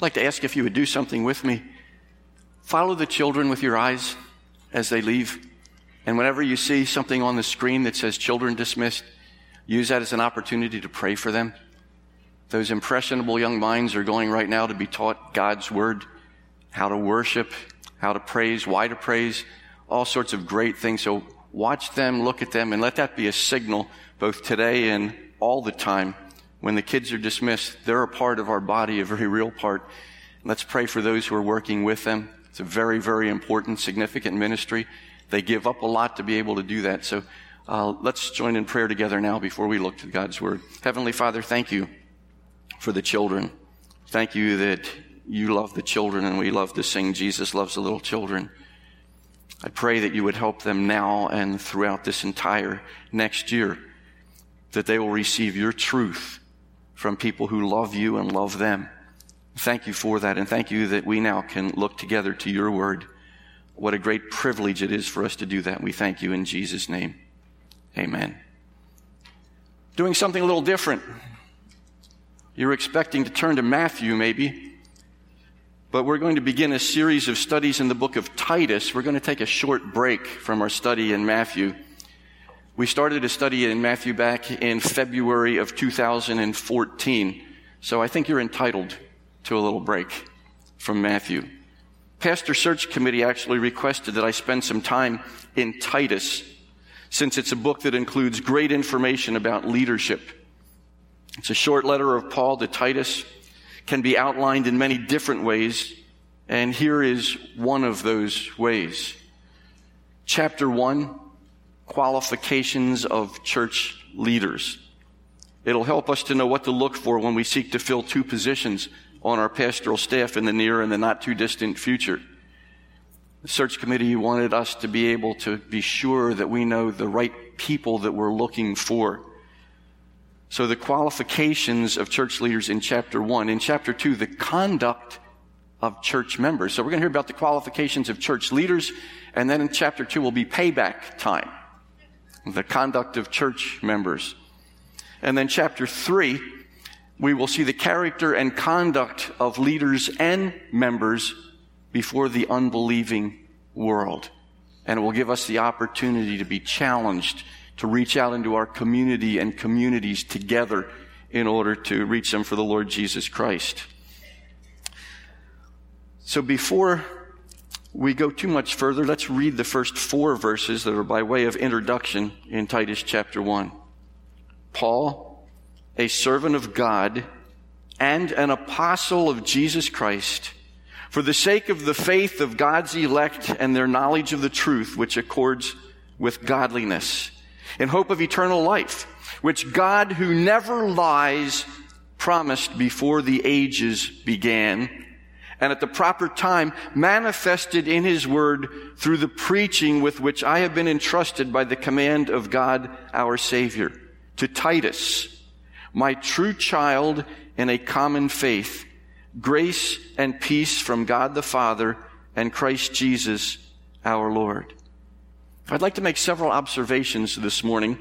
I'd like to ask if you would do something with me. Follow the children with your eyes as they leave. And whenever you see something on the screen that says children dismissed, use that as an opportunity to pray for them. Those impressionable young minds are going right now to be taught God's word, how to worship, how to praise, why to praise, all sorts of great things. So watch them, look at them, and let that be a signal both today and all the time. When the kids are dismissed, they're a part of our body, a very real part. Let's pray for those who are working with them. It's a very, very important, significant ministry. They give up a lot to be able to do that. So uh, let's join in prayer together now before we look to God's Word. Heavenly Father, thank you for the children. Thank you that you love the children and we love to sing Jesus loves the little children. I pray that you would help them now and throughout this entire next year, that they will receive your truth from people who love you and love them. Thank you for that, and thank you that we now can look together to your word. What a great privilege it is for us to do that. We thank you in Jesus' name. Amen. Doing something a little different. You're expecting to turn to Matthew, maybe. But we're going to begin a series of studies in the book of Titus. We're going to take a short break from our study in Matthew. We started a study in Matthew back in February of 2014. So I think you're entitled to a little break from Matthew. Pastor Search Committee actually requested that I spend some time in Titus since it's a book that includes great information about leadership. It's a short letter of Paul to Titus, can be outlined in many different ways, and here is one of those ways. Chapter 1 Qualifications of Church Leaders. It'll help us to know what to look for when we seek to fill two positions on our pastoral staff in the near and the not too distant future. The search committee wanted us to be able to be sure that we know the right people that we're looking for. So the qualifications of church leaders in chapter one. In chapter two, the conduct of church members. So we're going to hear about the qualifications of church leaders. And then in chapter two will be payback time. The conduct of church members. And then chapter three, we will see the character and conduct of leaders and members before the unbelieving world. And it will give us the opportunity to be challenged to reach out into our community and communities together in order to reach them for the Lord Jesus Christ. So before we go too much further, let's read the first four verses that are by way of introduction in Titus chapter 1. Paul, a servant of God and an apostle of Jesus Christ, for the sake of the faith of God's elect and their knowledge of the truth, which accords with godliness, in hope of eternal life, which God, who never lies, promised before the ages began, and at the proper time manifested in his word through the preaching with which I have been entrusted by the command of God our Savior. To Titus, my true child in a common faith, Grace and peace from God the Father and Christ Jesus our Lord. I'd like to make several observations this morning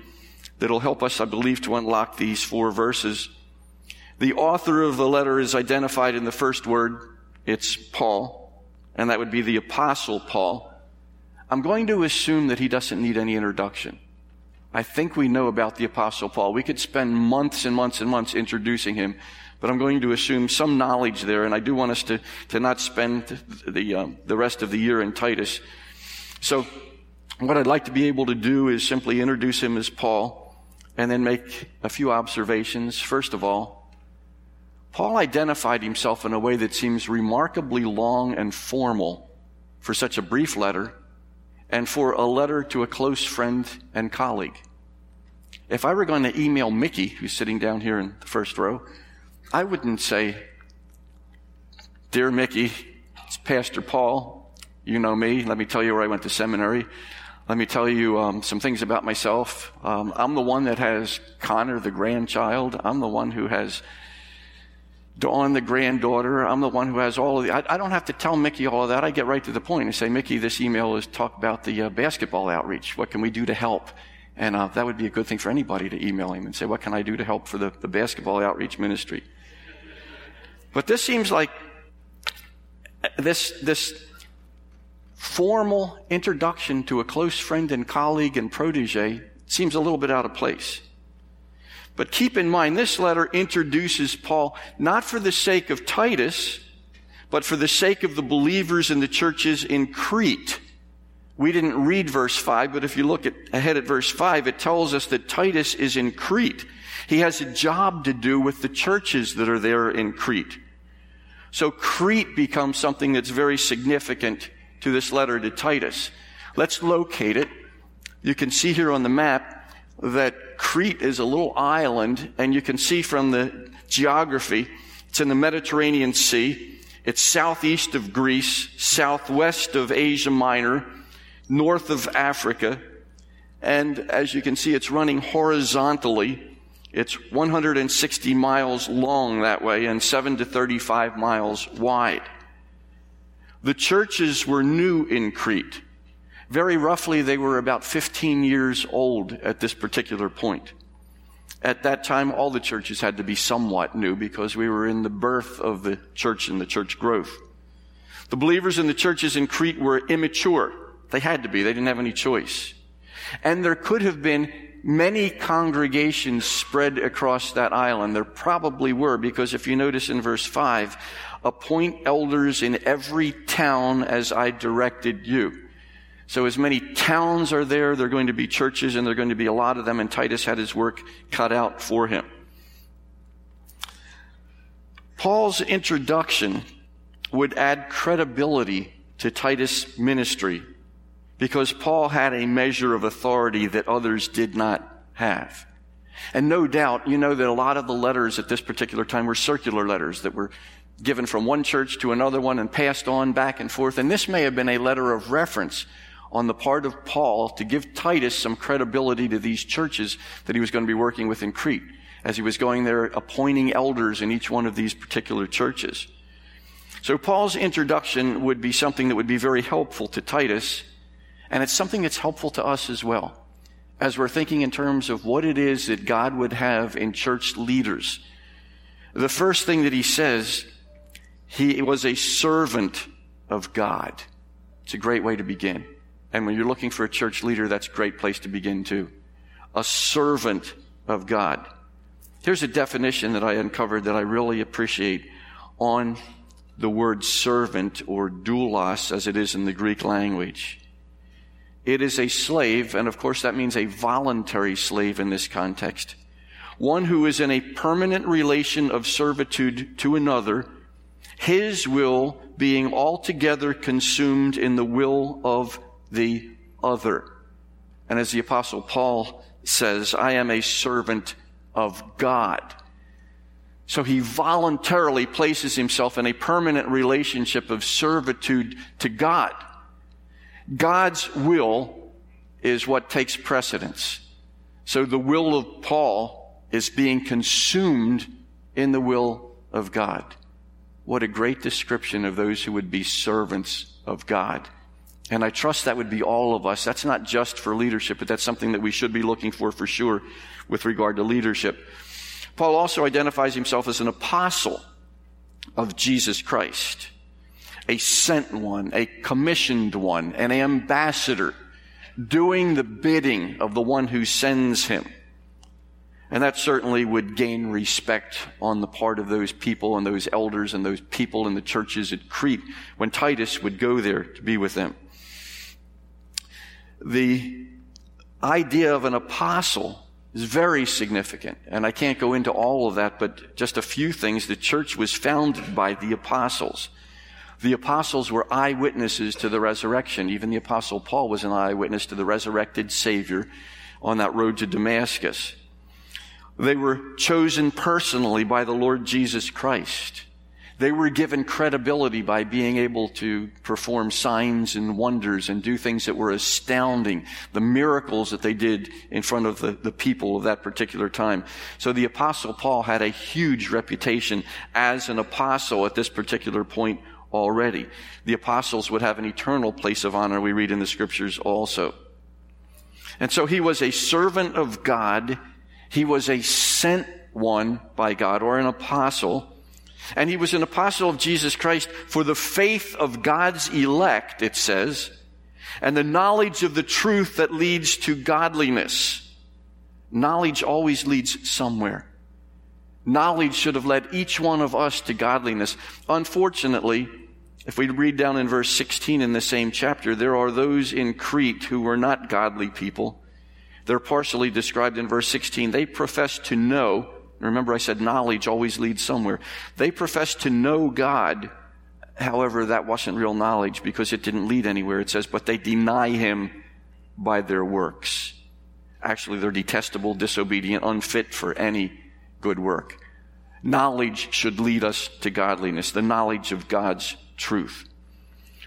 that'll help us, I believe, to unlock these four verses. The author of the letter is identified in the first word. It's Paul, and that would be the apostle Paul. I'm going to assume that he doesn't need any introduction. I think we know about the apostle Paul. We could spend months and months and months introducing him but I'm going to assume some knowledge there, and I do want us to, to not spend the, um, the rest of the year in Titus. So, what I'd like to be able to do is simply introduce him as Paul, and then make a few observations. First of all, Paul identified himself in a way that seems remarkably long and formal for such a brief letter, and for a letter to a close friend and colleague. If I were going to email Mickey, who's sitting down here in the first row, I wouldn't say, Dear Mickey, it's Pastor Paul. You know me. Let me tell you where I went to seminary. Let me tell you um, some things about myself. Um, I'm the one that has Connor, the grandchild. I'm the one who has Dawn, the granddaughter. I'm the one who has all of the. I, I, don't have to tell Mickey all of that. I get right to the point and say, Mickey, this email is talk about the uh, basketball outreach. What can we do to help? And uh, that would be a good thing for anybody to email him and say, What can I do to help for the, the basketball outreach ministry? But this seems like this, this formal introduction to a close friend and colleague and protege seems a little bit out of place. But keep in mind, this letter introduces Paul not for the sake of Titus, but for the sake of the believers in the churches in Crete. We didn't read verse 5, but if you look at, ahead at verse 5, it tells us that Titus is in Crete. He has a job to do with the churches that are there in Crete. So Crete becomes something that's very significant to this letter to Titus. Let's locate it. You can see here on the map that Crete is a little island, and you can see from the geography, it's in the Mediterranean Sea. It's southeast of Greece, southwest of Asia Minor, north of Africa, and as you can see, it's running horizontally. It's 160 miles long that way and 7 to 35 miles wide. The churches were new in Crete. Very roughly, they were about 15 years old at this particular point. At that time, all the churches had to be somewhat new because we were in the birth of the church and the church growth. The believers in the churches in Crete were immature. They had to be. They didn't have any choice. And there could have been many congregations spread across that island. There probably were because if you notice in verse 5, appoint elders in every town as I directed you. So as many towns are there, there are going to be churches and there are going to be a lot of them and Titus had his work cut out for him. Paul's introduction would add credibility to Titus' ministry because Paul had a measure of authority that others did not have. And no doubt, you know that a lot of the letters at this particular time were circular letters that were given from one church to another one and passed on back and forth. And this may have been a letter of reference on the part of Paul to give Titus some credibility to these churches that he was going to be working with in Crete as he was going there appointing elders in each one of these particular churches. So Paul's introduction would be something that would be very helpful to Titus and it's something that's helpful to us as well, as we're thinking in terms of what it is that God would have in church leaders. The first thing that he says, he was a servant of God. It's a great way to begin. And when you're looking for a church leader, that's a great place to begin too. A servant of God. Here's a definition that I uncovered that I really appreciate on the word servant or doulos as it is in the Greek language. It is a slave, and of course that means a voluntary slave in this context. One who is in a permanent relation of servitude to another, his will being altogether consumed in the will of the other. And as the apostle Paul says, I am a servant of God. So he voluntarily places himself in a permanent relationship of servitude to God. God's will is what takes precedence. So the will of Paul is being consumed in the will of God. What a great description of those who would be servants of God. And I trust that would be all of us. That's not just for leadership, but that's something that we should be looking for for sure with regard to leadership. Paul also identifies himself as an apostle of Jesus Christ a sent one, a commissioned one, an ambassador, doing the bidding of the one who sends him. And that certainly would gain respect on the part of those people and those elders and those people in the churches at Crete when Titus would go there to be with them. The idea of an apostle is very significant. And I can't go into all of that, but just a few things. The church was founded by the apostles. The apostles were eyewitnesses to the resurrection. Even the apostle Paul was an eyewitness to the resurrected Savior on that road to Damascus. They were chosen personally by the Lord Jesus Christ. They were given credibility by being able to perform signs and wonders and do things that were astounding. The miracles that they did in front of the, the people of that particular time. So the apostle Paul had a huge reputation as an apostle at this particular point already. The apostles would have an eternal place of honor, we read in the scriptures also. And so he was a servant of God. He was a sent one by God or an apostle. And he was an apostle of Jesus Christ for the faith of God's elect, it says, and the knowledge of the truth that leads to godliness. Knowledge always leads somewhere. Knowledge should have led each one of us to godliness. Unfortunately, if we read down in verse 16 in the same chapter, there are those in Crete who were not godly people. They're partially described in verse 16. They profess to know. Remember, I said knowledge always leads somewhere. They profess to know God. However, that wasn't real knowledge because it didn't lead anywhere. It says, but they deny him by their works. Actually, they're detestable, disobedient, unfit for any good work. Knowledge should lead us to godliness, the knowledge of God's truth.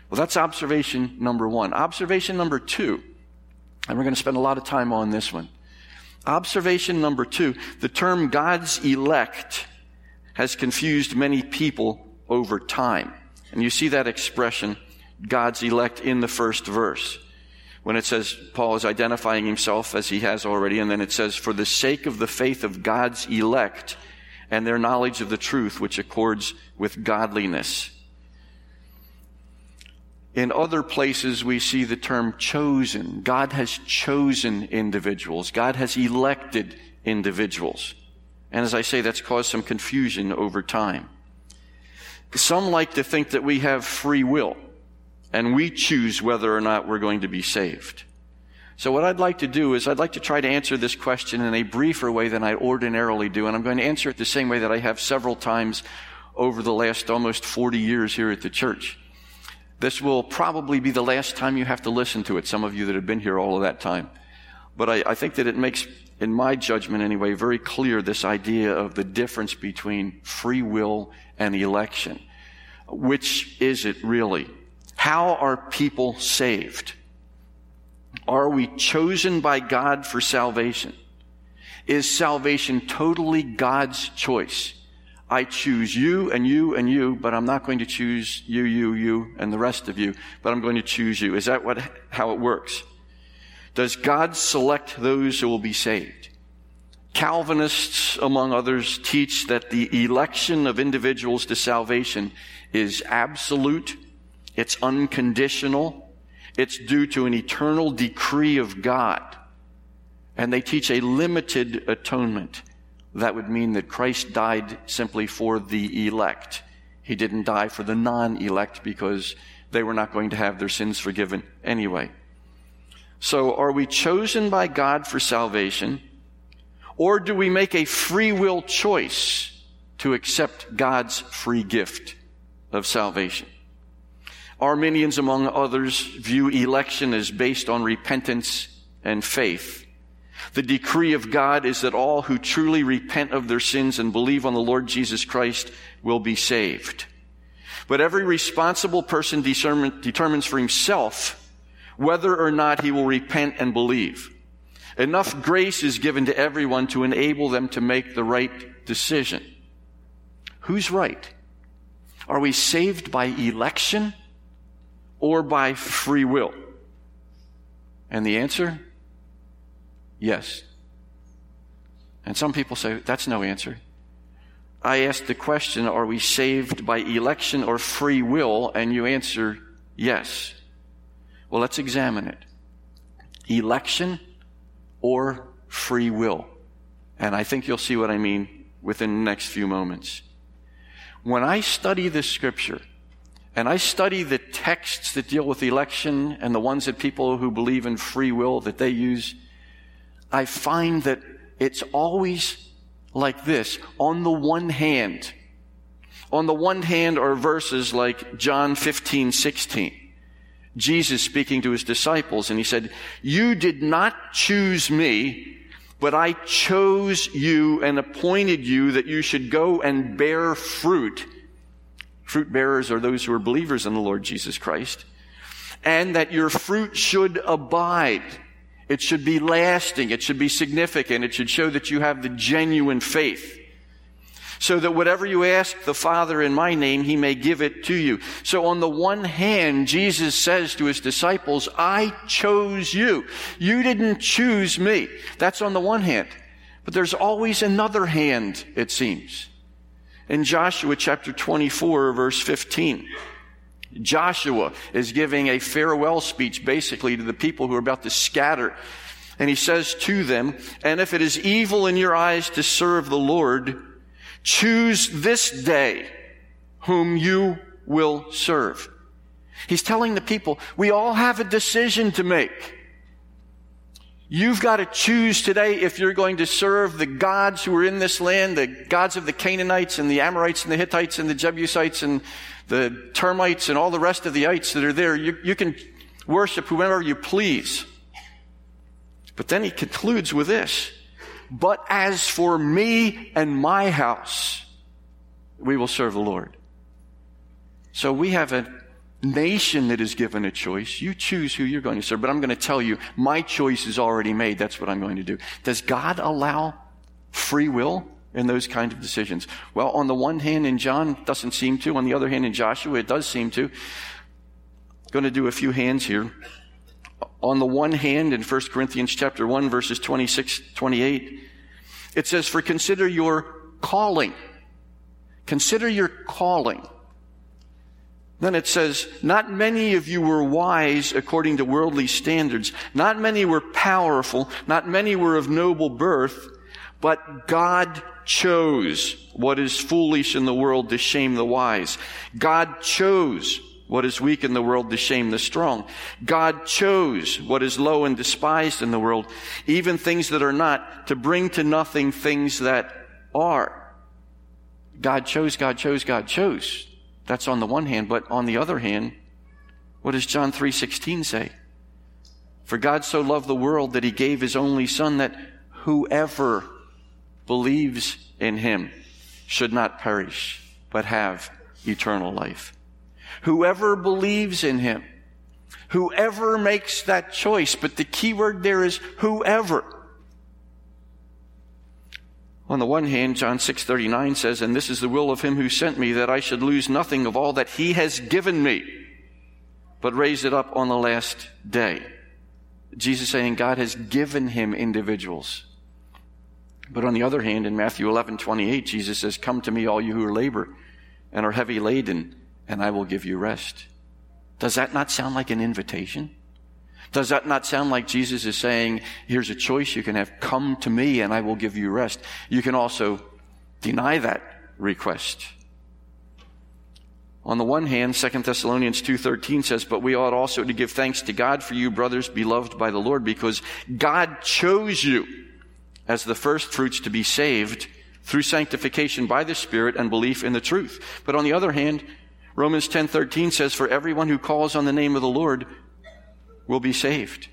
Well, that's observation number one. Observation number two, and we're going to spend a lot of time on this one. Observation number two, the term God's elect has confused many people over time. And you see that expression, God's elect, in the first verse. When it says Paul is identifying himself as he has already, and then it says, for the sake of the faith of God's elect and their knowledge of the truth, which accords with godliness. In other places, we see the term chosen. God has chosen individuals. God has elected individuals. And as I say, that's caused some confusion over time. Some like to think that we have free will and we choose whether or not we're going to be saved. So what I'd like to do is I'd like to try to answer this question in a briefer way than I ordinarily do. And I'm going to answer it the same way that I have several times over the last almost 40 years here at the church. This will probably be the last time you have to listen to it, some of you that have been here all of that time. But I, I think that it makes, in my judgment anyway, very clear this idea of the difference between free will and election. Which is it really? How are people saved? Are we chosen by God for salvation? Is salvation totally God's choice? I choose you and you and you, but I'm not going to choose you, you, you, and the rest of you, but I'm going to choose you. Is that what, how it works? Does God select those who will be saved? Calvinists, among others, teach that the election of individuals to salvation is absolute, it's unconditional, it's due to an eternal decree of God. And they teach a limited atonement that would mean that Christ died simply for the elect. He didn't die for the non elect because they were not going to have their sins forgiven anyway. So, are we chosen by God for salvation, or do we make a free will choice to accept God's free gift of salvation? Arminians, among others, view election as based on repentance and faith. The decree of God is that all who truly repent of their sins and believe on the Lord Jesus Christ will be saved. But every responsible person determines for himself whether or not he will repent and believe. Enough grace is given to everyone to enable them to make the right decision. Who's right? Are we saved by election or by free will? And the answer Yes. And some people say, that's no answer. I ask the question, are we saved by election or free will? And you answer, yes. Well, let's examine it. Election or free will? And I think you'll see what I mean within the next few moments. When I study the scripture, and I study the texts that deal with election and the ones that people who believe in free will that they use, I find that it's always like this. On the one hand, on the one hand are verses like John 15, 16. Jesus speaking to his disciples and he said, you did not choose me, but I chose you and appointed you that you should go and bear fruit. Fruit bearers are those who are believers in the Lord Jesus Christ. And that your fruit should abide it should be lasting. It should be significant. It should show that you have the genuine faith. So that whatever you ask the Father in my name, He may give it to you. So on the one hand, Jesus says to His disciples, I chose you. You didn't choose me. That's on the one hand. But there's always another hand, it seems. in Joshua chapter 24, verse 15. Joshua is giving a farewell speech basically to the people who are about to scatter. And he says to them, And if it is evil in your eyes to serve the Lord, choose this day whom you will serve. He's telling the people, we all have a decision to make. You've got to choose today if you're going to serve the gods who are in this land, the gods of the Canaanites and the Amorites and the Hittites and the Jebusites and the termites and all the rest of the ites that are there. You, you can worship whomever you please. But then he concludes with this. But as for me and my house, we will serve the Lord. So we have a nation that is given a choice. You choose who you're going to serve. But I'm going to tell you, my choice is already made. That's what I'm going to do. Does God allow free will in those kinds of decisions? Well, on the one hand, in John, doesn't seem to. On the other hand, in Joshua, it does seem to. I'm going to do a few hands here. On the one hand, in 1 Corinthians chapter 1, verses 26, 28, it says, For consider your calling. Consider your calling. Then it says, Not many of you were wise according to worldly standards. Not many were powerful. Not many were of noble birth. But God chose what is foolish in the world to shame the wise. God chose what is weak in the world to shame the strong. God chose what is low and despised in the world, even things that are not, to bring to nothing things that are. God chose, God chose, God chose. That's on the one hand, but on the other hand, what does John 3:16 say? For God so loved the world that he gave his only son that whoever believes in him should not perish, but have eternal life. Whoever believes in him, whoever makes that choice, but the key word there is whoever. On the one hand, John 6:39 says, "And this is the will of him who sent me that I should lose nothing of all that he has given me, but raise it up on the last day." Jesus saying God has given him individuals. But on the other hand, in Matthew 11:28, Jesus says, "Come to me all you who labor and are heavy laden, and I will give you rest." Does that not sound like an invitation? Does that not sound like Jesus is saying, here's a choice you can have, come to me and I will give you rest? You can also deny that request. On the one hand, 2 Thessalonians 2.13 says, But we ought also to give thanks to God for you, brothers, beloved by the Lord, because God chose you as the first fruits to be saved through sanctification by the Spirit and belief in the truth. But on the other hand, Romans 10:13 says for everyone who calls on the name of the Lord will be saved.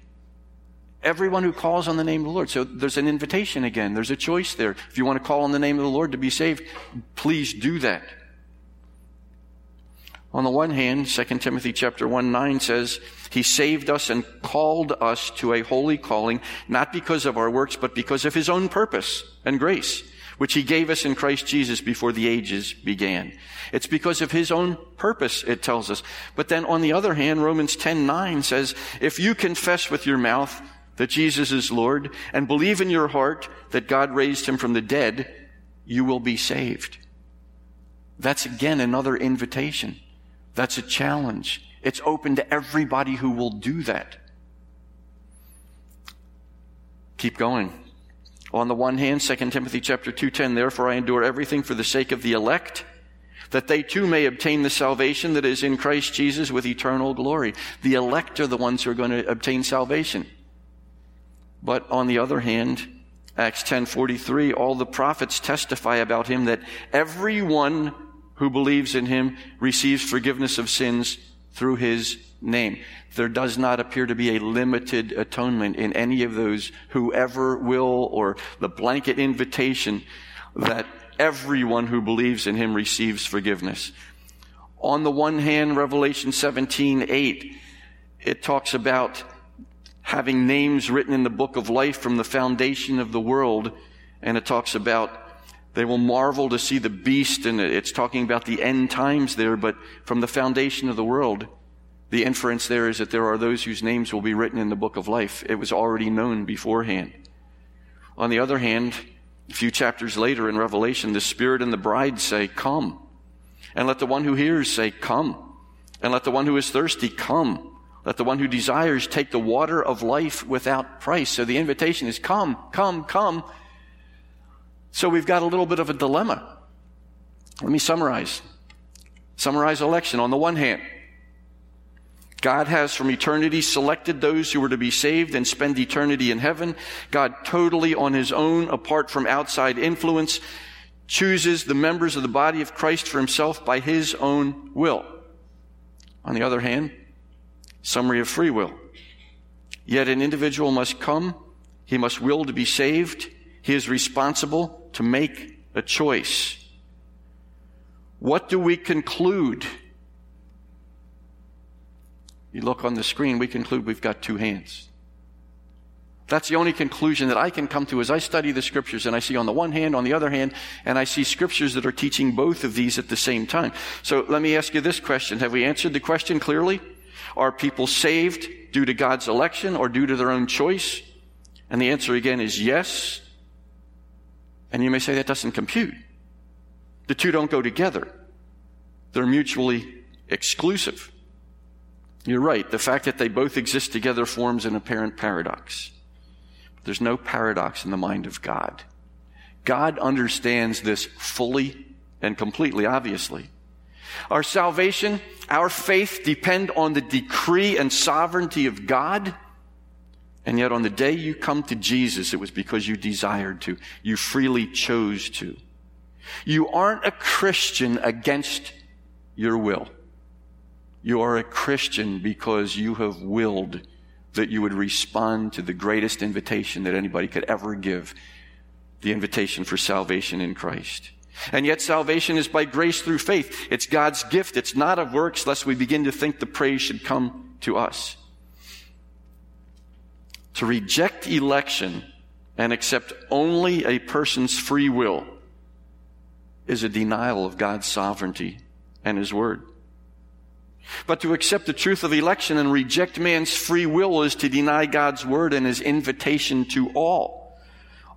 Everyone who calls on the name of the Lord. So there's an invitation again. There's a choice there. If you want to call on the name of the Lord to be saved, please do that. On the one hand, 2 Timothy chapter 1 9 says, He saved us and called us to a holy calling, not because of our works, but because of His own purpose and grace, which He gave us in Christ Jesus before the ages began. It's because of his own purpose, it tells us. But then on the other hand, Romans 10 9 says, if you confess with your mouth that Jesus is Lord and believe in your heart that God raised him from the dead, you will be saved. That's again another invitation. That's a challenge. It's open to everybody who will do that. Keep going. On the one hand, 2 Timothy chapter 2:10, therefore I endure everything for the sake of the elect that they too may obtain the salvation that is in Christ Jesus with eternal glory. The elect are the ones who are going to obtain salvation. But on the other hand, Acts 10:43 all the prophets testify about him that everyone who believes in him receives forgiveness of sins through his name. There does not appear to be a limited atonement in any of those whoever will or the blanket invitation that everyone who believes in him receives forgiveness. On the one hand, Revelation 17, 8, it talks about having names written in the book of life from the foundation of the world. And it talks about they will marvel to see the beast. And it's talking about the end times there, but from the foundation of the world, the inference there is that there are those whose names will be written in the book of life. It was already known beforehand. On the other hand, A few chapters later in Revelation, the Spirit and the bride say, Come. And let the one who hears say, Come. And let the one who is thirsty come. Let the one who desires take the water of life without price. So the invitation is come, come, come. So we've got a little bit of a dilemma. Let me summarize. Summarize election. On the one hand, God has from eternity selected those who were to be saved and spend eternity in heaven. God totally on his own, apart from outside influence, chooses the members of the body of Christ for himself by his own will. On the other hand, summary of free will. Yet an individual must come, he must will to be saved, he is responsible to make a choice. What do we conclude? You look on the screen, we conclude we've got two hands. That's the only conclusion that I can come to as I study the scriptures and I see on the one hand, on the other hand, and I see scriptures that are teaching both of these at the same time. So let me ask you this question. Have we answered the question clearly? Are people saved due to God's election or due to their own choice? And the answer again is yes. And you may say that doesn't compute. The two don't go together. They're mutually exclusive. You're right. The fact that they both exist together forms an apparent paradox. There's no paradox in the mind of God. God understands this fully and completely, obviously. Our salvation, our faith depend on the decree and sovereignty of God. And yet on the day you come to Jesus, it was because you desired to. You freely chose to. You aren't a Christian against your will. You are a Christian because you have willed that you would respond to the greatest invitation that anybody could ever give the invitation for salvation in Christ. And yet salvation is by grace through faith. It's God's gift. It's not of works, lest we begin to think the praise should come to us. To reject election and accept only a person's free will is a denial of God's sovereignty and His Word. But to accept the truth of election and reject man's free will is to deny God's word and his invitation to all.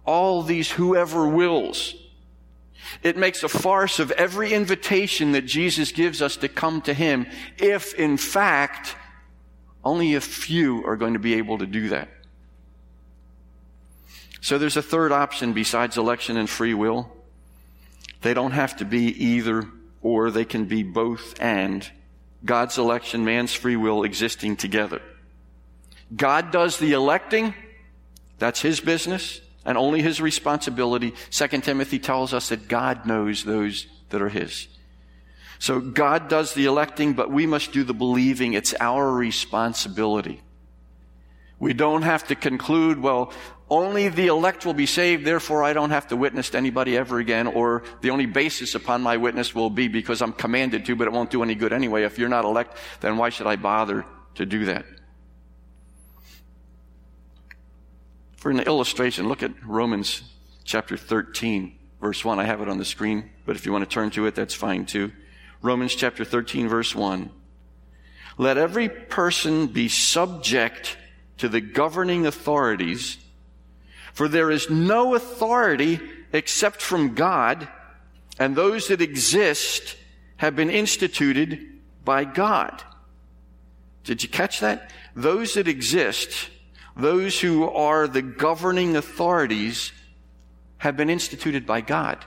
All these whoever wills. It makes a farce of every invitation that Jesus gives us to come to him if in fact only a few are going to be able to do that. So there's a third option besides election and free will. They don't have to be either or, they can be both and. God's election, man's free will existing together. God does the electing. That's his business and only his responsibility. Second Timothy tells us that God knows those that are his. So God does the electing, but we must do the believing. It's our responsibility. We don't have to conclude, well, only the elect will be saved, therefore I don't have to witness to anybody ever again, or the only basis upon my witness will be because I'm commanded to, but it won't do any good anyway. If you're not elect, then why should I bother to do that? For an illustration, look at Romans chapter 13, verse 1. I have it on the screen, but if you want to turn to it, that's fine too. Romans chapter 13, verse 1. Let every person be subject to the governing authorities for there is no authority except from God, and those that exist have been instituted by God. Did you catch that? Those that exist, those who are the governing authorities, have been instituted by God.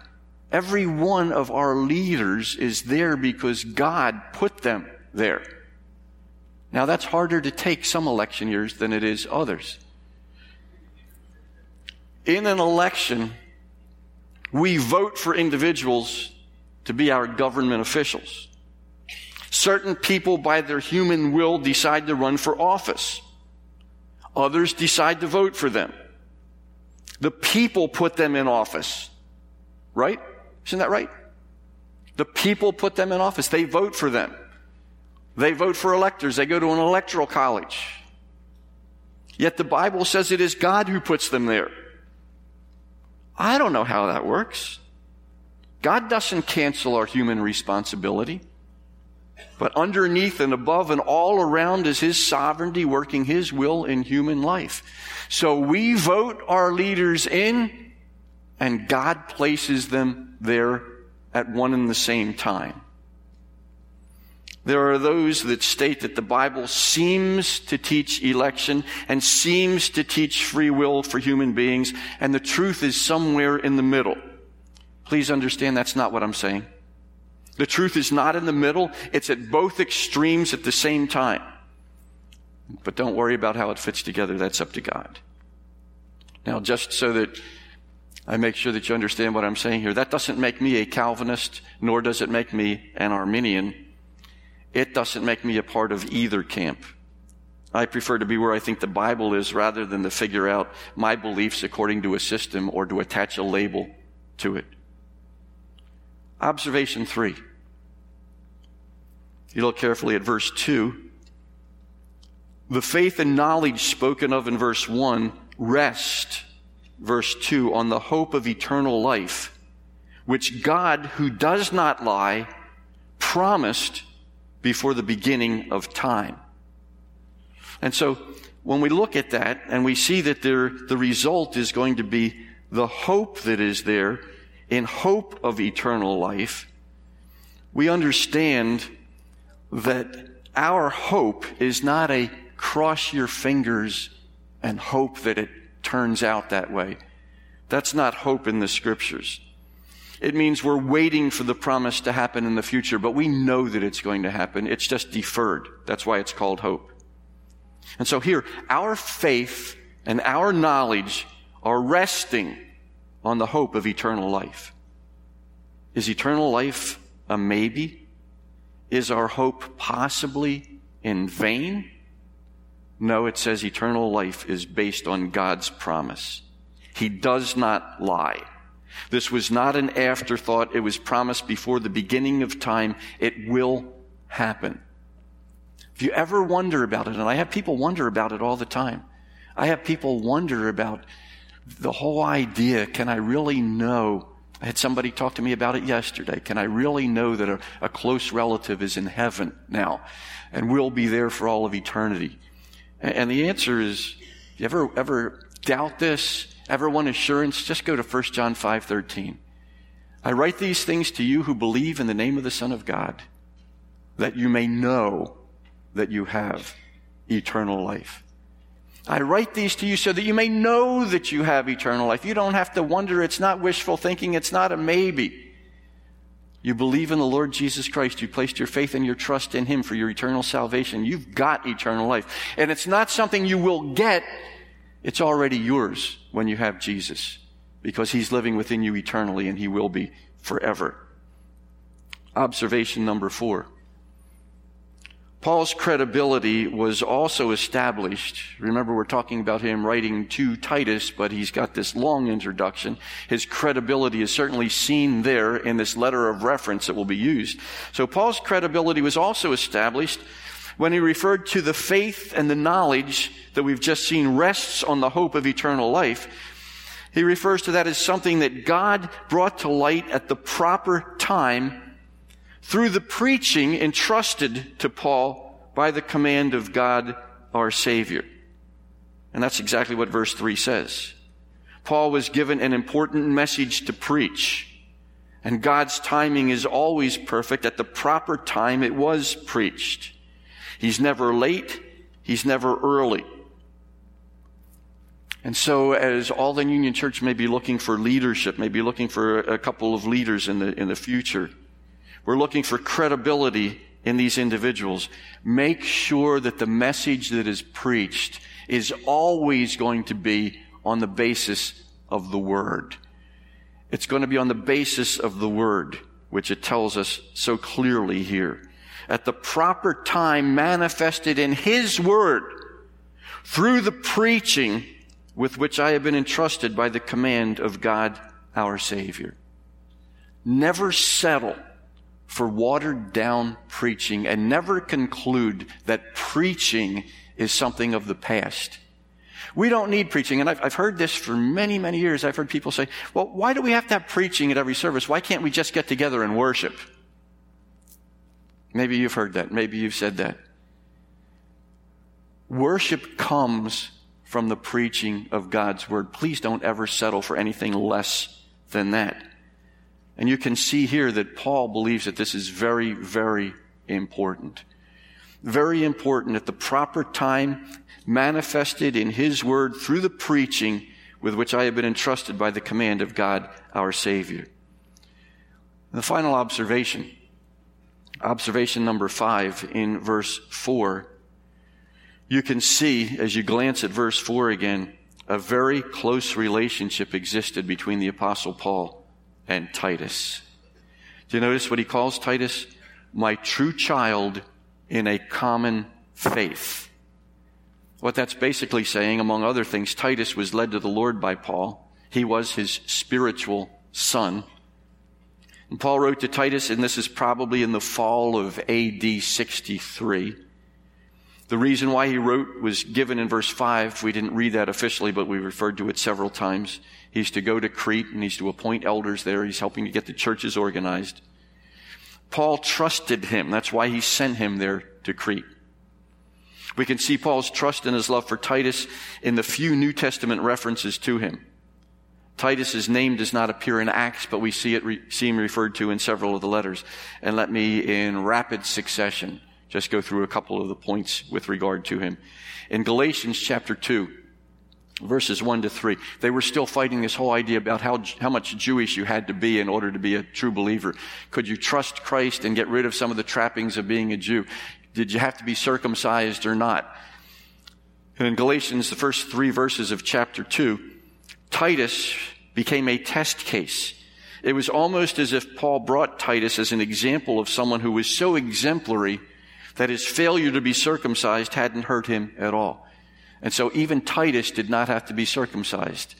Every one of our leaders is there because God put them there. Now that's harder to take some election years than it is others in an election, we vote for individuals to be our government officials. Certain people, by their human will, decide to run for office. Others decide to vote for them. The people put them in office. Right? Isn't that right? The people put them in office. They vote for them. They vote for electors. They go to an electoral college. Yet the Bible says it is God who puts them there. I don't know how that works. God doesn't cancel our human responsibility. But underneath and above and all around is His sovereignty working His will in human life. So we vote our leaders in and God places them there at one and the same time. There are those that state that the Bible seems to teach election and seems to teach free will for human beings, and the truth is somewhere in the middle. Please understand that's not what I'm saying. The truth is not in the middle, it's at both extremes at the same time. But don't worry about how it fits together, that's up to God. Now, just so that I make sure that you understand what I'm saying here, that doesn't make me a Calvinist, nor does it make me an Arminian it doesn't make me a part of either camp. I prefer to be where I think the Bible is rather than to figure out my beliefs according to a system or to attach a label to it. Observation three. You look carefully at verse two. The faith and knowledge spoken of in verse one rest, verse two, on the hope of eternal life, which God, who does not lie, promised before the beginning of time. And so when we look at that and we see that there, the result is going to be the hope that is there in hope of eternal life, we understand that our hope is not a cross your fingers and hope that it turns out that way. That's not hope in the scriptures. It means we're waiting for the promise to happen in the future, but we know that it's going to happen. It's just deferred. That's why it's called hope. And so here, our faith and our knowledge are resting on the hope of eternal life. Is eternal life a maybe? Is our hope possibly in vain? No, it says eternal life is based on God's promise. He does not lie. This was not an afterthought. It was promised before the beginning of time. It will happen. If you ever wonder about it, and I have people wonder about it all the time, I have people wonder about the whole idea can I really know? I had somebody talk to me about it yesterday. Can I really know that a, a close relative is in heaven now and will be there for all of eternity? And, and the answer is, you ever, ever doubt this? Ever want assurance? Just go to 1 John 5:13. I write these things to you who believe in the name of the Son of God, that you may know that you have eternal life. I write these to you so that you may know that you have eternal life. You don't have to wonder. It's not wishful thinking. It's not a maybe. You believe in the Lord Jesus Christ. You placed your faith and your trust in Him for your eternal salvation. You've got eternal life. And it's not something you will get. It's already yours when you have Jesus because he's living within you eternally and he will be forever. Observation number four. Paul's credibility was also established. Remember, we're talking about him writing to Titus, but he's got this long introduction. His credibility is certainly seen there in this letter of reference that will be used. So Paul's credibility was also established when he referred to the faith and the knowledge that we've just seen rests on the hope of eternal life, he refers to that as something that God brought to light at the proper time through the preaching entrusted to Paul by the command of God our Savior. And that's exactly what verse 3 says. Paul was given an important message to preach. And God's timing is always perfect. At the proper time, it was preached. He's never late. He's never early. And so, as all the Union Church may be looking for leadership, may be looking for a couple of leaders in the, in the future, we're looking for credibility in these individuals. Make sure that the message that is preached is always going to be on the basis of the Word. It's going to be on the basis of the Word, which it tells us so clearly here at the proper time manifested in His Word through the preaching with which I have been entrusted by the command of God our Savior. Never settle for watered down preaching and never conclude that preaching is something of the past. We don't need preaching. And I've, I've, heard this for many, many years. I've heard people say, well, why do we have to have preaching at every service? Why can't we just get together and worship? Maybe you've heard that. Maybe you've said that. Worship comes from the preaching of God's word. Please don't ever settle for anything less than that. And you can see here that Paul believes that this is very, very important. Very important at the proper time, manifested in his word through the preaching with which I have been entrusted by the command of God our Savior. The final observation, observation number five in verse four, you can see as you glance at verse four again, a very close relationship existed between the apostle Paul and Titus. Do you notice what he calls Titus? My true child in a common faith. What that's basically saying, among other things, Titus was led to the Lord by Paul. He was his spiritual son. And Paul wrote to Titus, and this is probably in the fall of AD 63. The reason why he wrote was given in verse 5. We didn't read that officially, but we referred to it several times. He's to go to Crete and he's to appoint elders there. He's helping to get the churches organized. Paul trusted him. That's why he sent him there to Crete. We can see Paul's trust and his love for Titus in the few New Testament references to him. Titus's name does not appear in Acts, but we see it re- see him referred to in several of the letters. And let me, in rapid succession, just go through a couple of the points with regard to him. In Galatians chapter 2, verses 1 to 3. They were still fighting this whole idea about how, how much Jewish you had to be in order to be a true believer. Could you trust Christ and get rid of some of the trappings of being a Jew? Did you have to be circumcised or not? And in Galatians, the first three verses of chapter 2, Titus became a test case. It was almost as if Paul brought Titus as an example of someone who was so exemplary that his failure to be circumcised hadn't hurt him at all. And so even Titus did not have to be circumcised.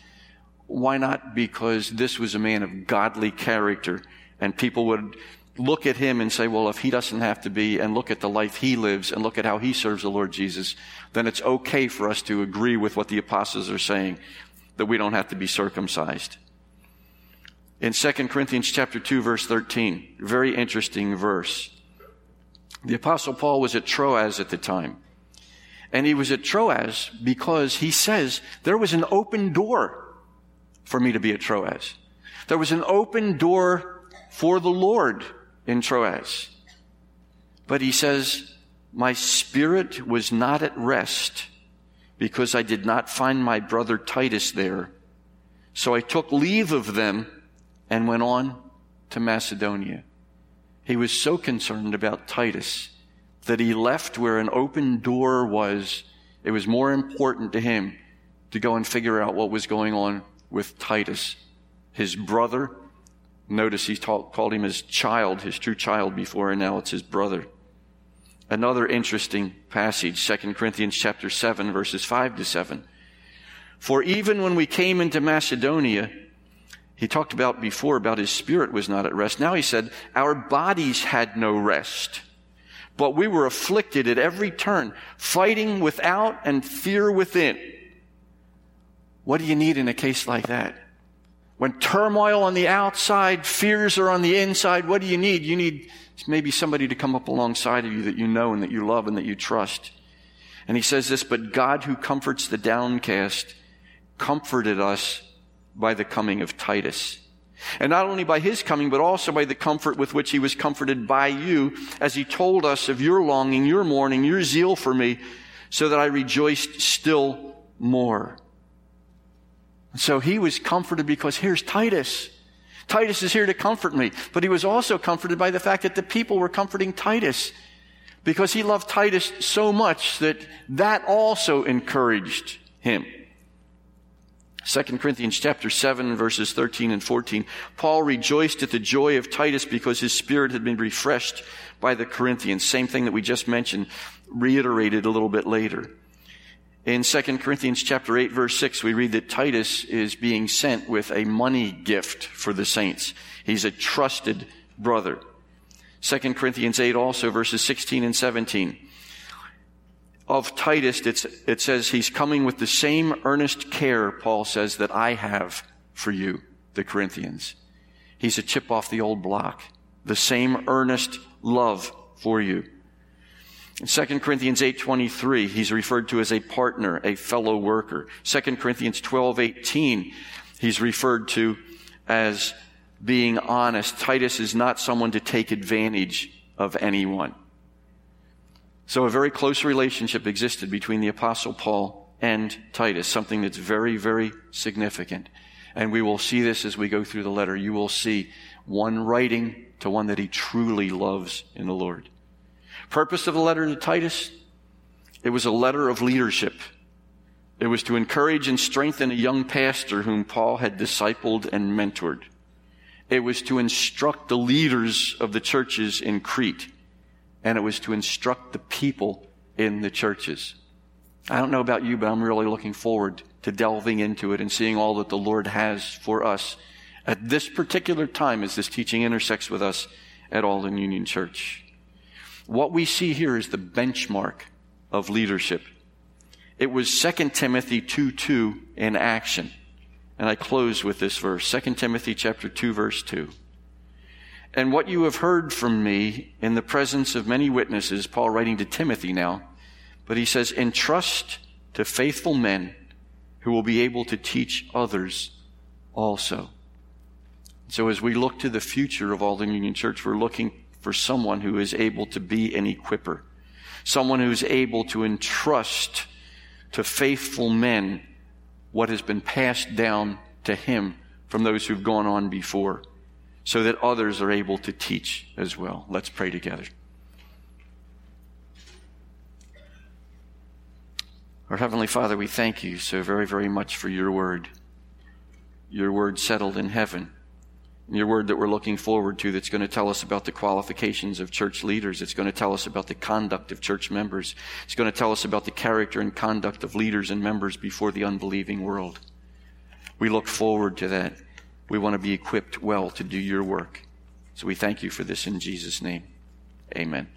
Why not? Because this was a man of godly character and people would look at him and say, well, if he doesn't have to be and look at the life he lives and look at how he serves the Lord Jesus, then it's okay for us to agree with what the apostles are saying, that we don't have to be circumcised. In 2 Corinthians chapter 2 verse 13, very interesting verse. The apostle Paul was at Troas at the time. And he was at Troas because he says there was an open door for me to be at Troas. There was an open door for the Lord in Troas. But he says, my spirit was not at rest because I did not find my brother Titus there. So I took leave of them and went on to Macedonia. He was so concerned about Titus that he left where an open door was. It was more important to him to go and figure out what was going on with Titus, his brother. Notice he taught, called him his child, his true child before, and now it's his brother. Another interesting passage, 2 Corinthians chapter 7, verses 5 to 7. For even when we came into Macedonia, he talked about before about his spirit was not at rest. Now he said, our bodies had no rest. But we were afflicted at every turn, fighting without and fear within. What do you need in a case like that? When turmoil on the outside, fears are on the inside, what do you need? You need maybe somebody to come up alongside of you that you know and that you love and that you trust. And he says this, but God who comforts the downcast comforted us by the coming of Titus and not only by his coming, but also by the comfort with which he was comforted by you, as he told us of your longing, your mourning, your zeal for me, so that I rejoiced still more. So he was comforted because here's Titus. Titus is here to comfort me. But he was also comforted by the fact that the people were comforting Titus because he loved Titus so much that that also encouraged him. 2 Corinthians chapter 7 verses 13 and 14. Paul rejoiced at the joy of Titus because his spirit had been refreshed by the Corinthians. Same thing that we just mentioned, reiterated a little bit later. In 2 Corinthians chapter 8 verse 6, we read that Titus is being sent with a money gift for the saints. He's a trusted brother. 2 Corinthians 8 also verses 16 and 17 of Titus, it says he's coming with the same earnest care, Paul says, that I have for you, the Corinthians. He's a chip off the old block. The same earnest love for you. In 2 Corinthians 8:23, he's referred to as a partner, a fellow worker. 2 Corinthians 12:18, he's referred to as being honest. Titus is not someone to take advantage of anyone. So a very close relationship existed between the apostle Paul and Titus, something that's very, very significant. And we will see this as we go through the letter. You will see one writing to one that he truly loves in the Lord. Purpose of the letter to Titus? It was a letter of leadership. It was to encourage and strengthen a young pastor whom Paul had discipled and mentored. It was to instruct the leaders of the churches in Crete. And it was to instruct the people in the churches. I don't know about you, but I'm really looking forward to delving into it and seeing all that the Lord has for us at this particular time as this teaching intersects with us at Alden Union Church. What we see here is the benchmark of leadership. It was 2 Timothy 2 2 in action. And I close with this verse, 2 Timothy chapter 2 verse 2. And what you have heard from me in the presence of many witnesses, Paul writing to Timothy now, but he says, entrust to faithful men who will be able to teach others also. So as we look to the future of Alden Union Church, we're looking for someone who is able to be an equiper, someone who's able to entrust to faithful men what has been passed down to him from those who've gone on before, so that others are able to teach as well. Let's pray together. Our Heavenly Father, we thank you so very, very much for your word. Your word settled in heaven your word that we're looking forward to that's going to tell us about the qualifications of church leaders. It's going to tell us about the conduct of church members. It's going to tell us about the character and conduct of leaders and members before the unbelieving world. We look forward to that. We want to be equipped well to do your work. So we thank you for this in Jesus' name. Amen.